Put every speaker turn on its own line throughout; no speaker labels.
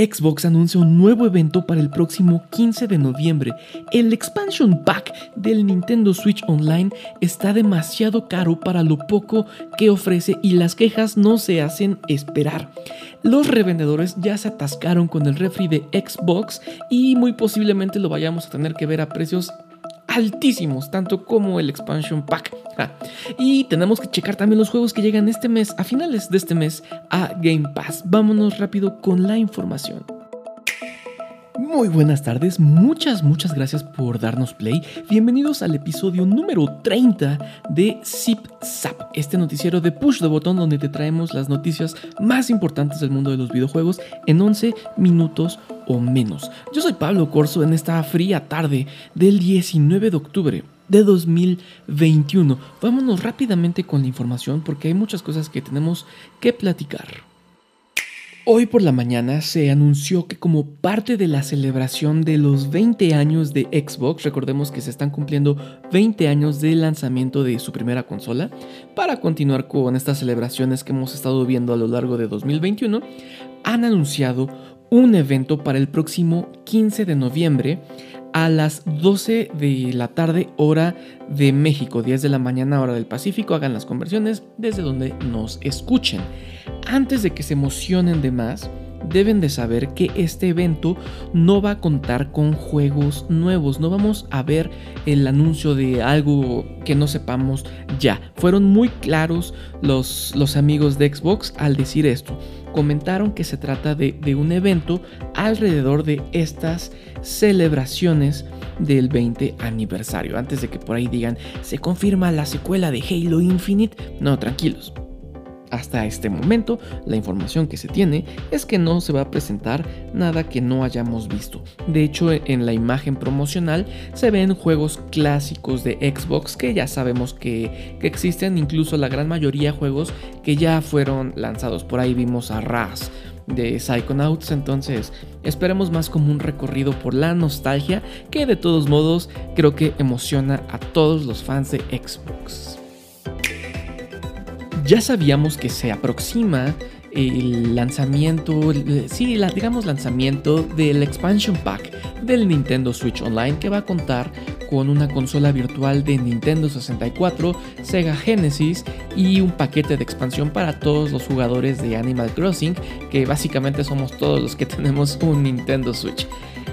Xbox anuncia un nuevo evento para el próximo 15 de noviembre. El expansion pack del Nintendo Switch Online está demasiado caro para lo poco que ofrece y las quejas no se hacen esperar. Los revendedores ya se atascaron con el refri de Xbox y muy posiblemente lo vayamos a tener que ver a precios altísimos, tanto como el expansion pack. y tenemos que checar también los juegos que llegan este mes, a finales de este mes, a Game Pass. Vámonos rápido con la información. Muy buenas tardes, muchas, muchas gracias por darnos play. Bienvenidos al episodio número 30 de Zip Zap, este noticiero de push de botón donde te traemos las noticias más importantes del mundo de los videojuegos en 11 minutos o menos. Yo soy Pablo Corso en esta fría tarde del 19 de octubre de 2021. Vámonos rápidamente con la información porque hay muchas cosas que tenemos que platicar. Hoy por la mañana se anunció que como parte de la celebración de los 20 años de Xbox, recordemos que se están cumpliendo 20 años del lanzamiento de su primera consola, para continuar con estas celebraciones que hemos estado viendo a lo largo de 2021, han anunciado un evento para el próximo 15 de noviembre a las 12 de la tarde hora de México, 10 de la mañana hora del Pacífico, hagan las conversiones desde donde nos escuchen. Antes de que se emocionen de más, deben de saber que este evento no va a contar con juegos nuevos, no vamos a ver el anuncio de algo que no sepamos ya. Fueron muy claros los, los amigos de Xbox al decir esto. Comentaron que se trata de, de un evento alrededor de estas celebraciones del 20 aniversario. Antes de que por ahí digan, se confirma la secuela de Halo Infinite. No, tranquilos. Hasta este momento, la información que se tiene es que no se va a presentar nada que no hayamos visto. De hecho, en la imagen promocional se ven juegos clásicos de Xbox que ya sabemos que, existen, incluso la gran mayoría juegos que ya fueron lanzados. Por ahí vimos a Raz de Psychonauts, entonces esperemos más como un recorrido por la nostalgia que de todos modos creo que emociona a todos los fans de Xbox. Ya sabíamos que se aproxima el lanzamiento, sí, digamos lanzamiento del expansion pack del Nintendo Switch Online que va a contar con una consola virtual de Nintendo 64, Sega Genesis y un paquete de expansión para todos los jugadores de Animal Crossing, que básicamente somos todos los que tenemos un Nintendo Switch.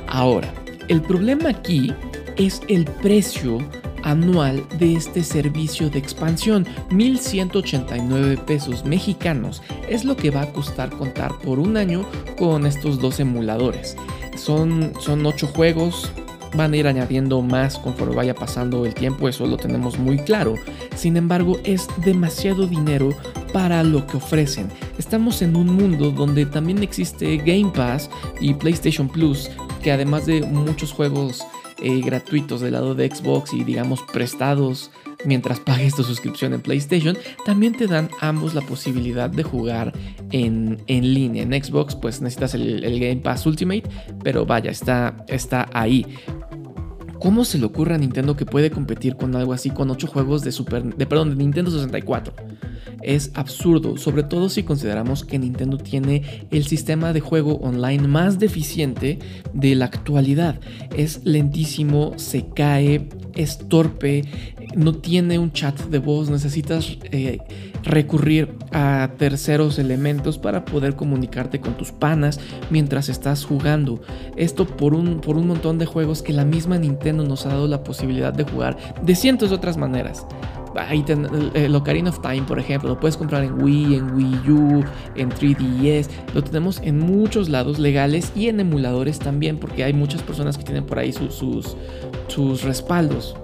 Ahora, el problema aquí es el precio anual de este servicio de expansión. 1.189 pesos mexicanos es lo que va a costar contar por un año con estos dos emuladores. Son, son 8 juegos, van a ir añadiendo más conforme vaya pasando el tiempo, eso lo tenemos muy claro. Sin embargo, es demasiado dinero para lo que ofrecen. Estamos en un mundo donde también existe Game Pass y PlayStation Plus, que además de muchos juegos eh, gratuitos del lado de Xbox y digamos prestados mientras pagues tu suscripción en PlayStation, también te dan ambos la posibilidad de jugar en, en línea. En Xbox pues necesitas el, Game Pass Ultimate, pero vaya, está, está ahí. ¿Cómo se le ocurre a Nintendo que puede competir con algo así con 8 juegos de Super de perdón, de Nintendo 64? Es absurdo, sobre todo si consideramos que Nintendo tiene el sistema de juego online más deficiente de la actualidad. Es lentísimo, se cae, es torpe, no tiene un chat de voz, necesitas eh, recurrir a terceros elementos para poder comunicarte con tus panas mientras estás jugando. Esto por un, por un montón de juegos que la misma Nintendo nos ha dado la posibilidad de jugar de cientos de otras maneras. Ahí el Ocarina of Time, por ejemplo, lo puedes comprar en Wii, en Wii U, en 3DS. Lo tenemos en muchos lados legales y en emuladores también, porque hay muchas personas que tienen por ahí sus, sus respaldos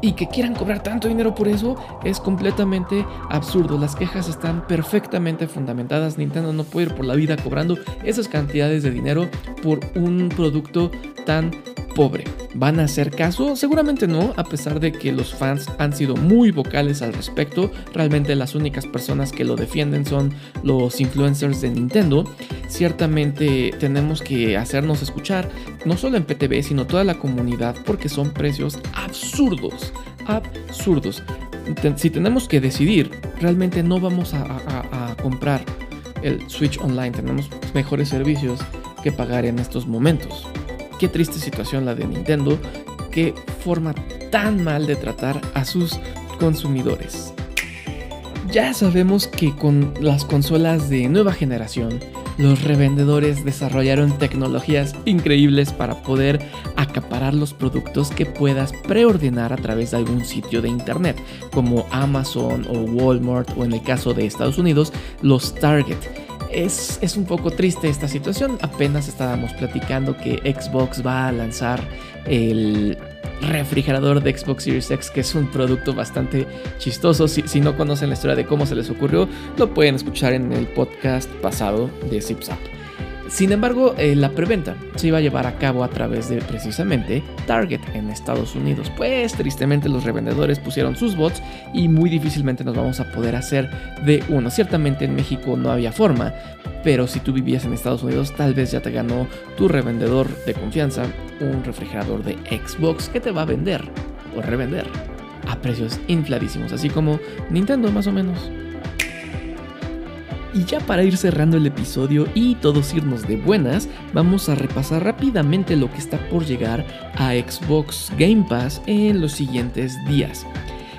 y que quieran cobrar tanto dinero por eso es completamente absurdo. Las quejas están perfectamente fundamentadas. Nintendo no puede ir por la vida cobrando esas cantidades de dinero por un producto tan pobre. ¿Van a hacer caso? Seguramente no, a pesar de que los fans han sido muy vocales al respecto. Realmente las únicas personas que lo defienden son los influencers de Nintendo. Ciertamente tenemos que hacernos escuchar, no solo en PTV, sino toda la comunidad, porque son precios absurdos, absurdos. Si tenemos que decidir, realmente no vamos a, comprar el Switch Online. Tenemos mejores servicios que pagar en estos momentos. Qué triste situación la de Nintendo, qué forma tan mal de tratar a sus consumidores. Ya sabemos que con las consolas de nueva generación, los revendedores desarrollaron tecnologías increíbles para poder acaparar los productos que puedas preordenar a través de algún sitio de internet, como Amazon o Walmart o en el caso de Estados Unidos, los Target. Es, es, un poco triste esta situación. Apenas estábamos platicando que Xbox va a lanzar el refrigerador de Xbox Series X, que es un producto bastante chistoso. Si, no conocen la historia de cómo se les ocurrió, lo pueden escuchar en el podcast pasado de ZipZap. Sin embargo, eh, la preventa se iba a llevar a cabo a través de precisamente Target en Estados Unidos. Pues tristemente los revendedores pusieron sus bots y muy difícilmente nos vamos a poder hacer de uno. Ciertamente en México no había forma, pero si tú vivías en Estados Unidos tal vez ya te ganó tu revendedor de confianza un refrigerador de Xbox que te va a vender o revender a precios infladísimos, así como Nintendo más o menos. Y ya para ir cerrando el episodio y todos irnos de buenas, vamos a repasar rápidamente lo que está por llegar a Xbox Game Pass en los siguientes días.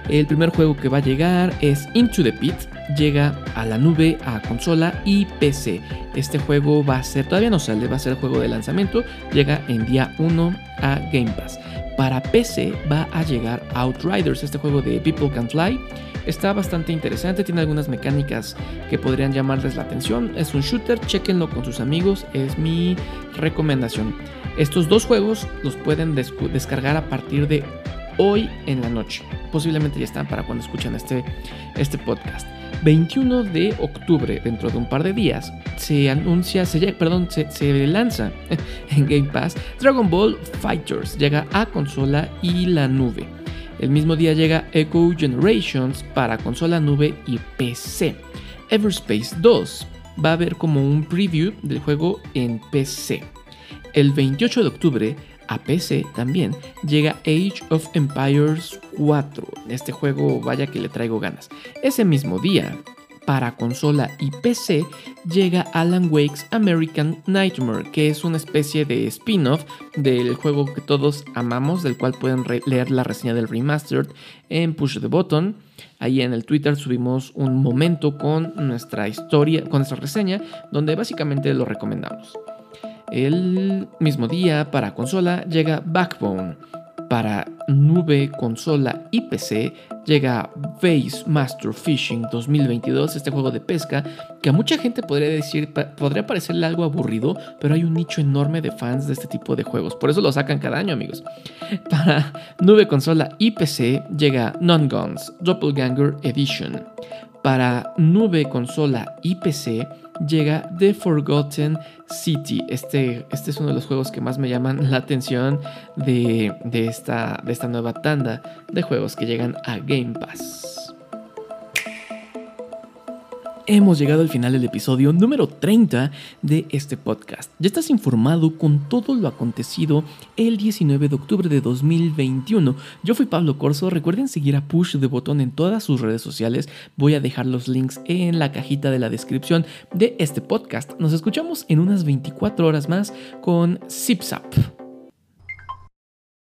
El primer juego que va a llegar es Into the Pit, llega a la nube, a consola y PC. Este juego va a ser, todavía no sale, va a ser el juego de lanzamiento, llega en día 1 a Game Pass. Para PC va a llegar Outriders, este juego de People Can Fly. Está bastante interesante, tiene algunas mecánicas que podrían llamarles la atención. Es un shooter, chequenlo con sus amigos, es mi recomendación. Estos dos juegos los pueden descargar a partir de hoy en la noche. Posiblemente ya están para cuando escuchan este, este podcast. 21 de octubre, dentro de un par de días, se anuncia, se, perdón, se, se, lanza en Game Pass Dragon Ball Fighters. Llega a consola y la nube. El mismo día llega Echo Generations para consola, nube y PC. Everspace 2 va a haber como un preview del juego en PC. El 28 de octubre a PC también llega Age of Empires 4. Este juego vaya que le traigo ganas. Ese mismo día, para consola y PC, llega Alan Wake's American Nightmare, que es una especie de spin-off del juego que todos amamos, del cual pueden leer la reseña del remastered en Push the Button. Ahí en el Twitter subimos un momento con nuestra historia, con nuestra reseña, donde básicamente lo recomendamos. El mismo día para consola llega Backbone. Para nube, consola y PC llega Base Master Fishing 2022, este juego de pesca que a mucha gente podría decir, podría parecerle algo aburrido, pero hay un nicho enorme de fans de este tipo de juegos. Por eso lo sacan cada año, amigos. Para nube, consola y PC llega Non-Guns Doppelganger Edition. Para nube, consola y PC llega The Forgotten City. Este, este es uno de los juegos que más me llaman la atención de, de, esta, de esta nueva tanda de juegos que llegan a Game Pass hemos llegado al final del episodio número 30 de este podcast. Ya estás informado con todo lo acontecido el 19 de octubre de 2021. Yo fui Pablo Corso. Recuerden seguir a Push de Botón en todas sus redes sociales. Voy a dejar los links en la cajita de la descripción de este podcast. Nos escuchamos en unas 24 horas más con ZipZap.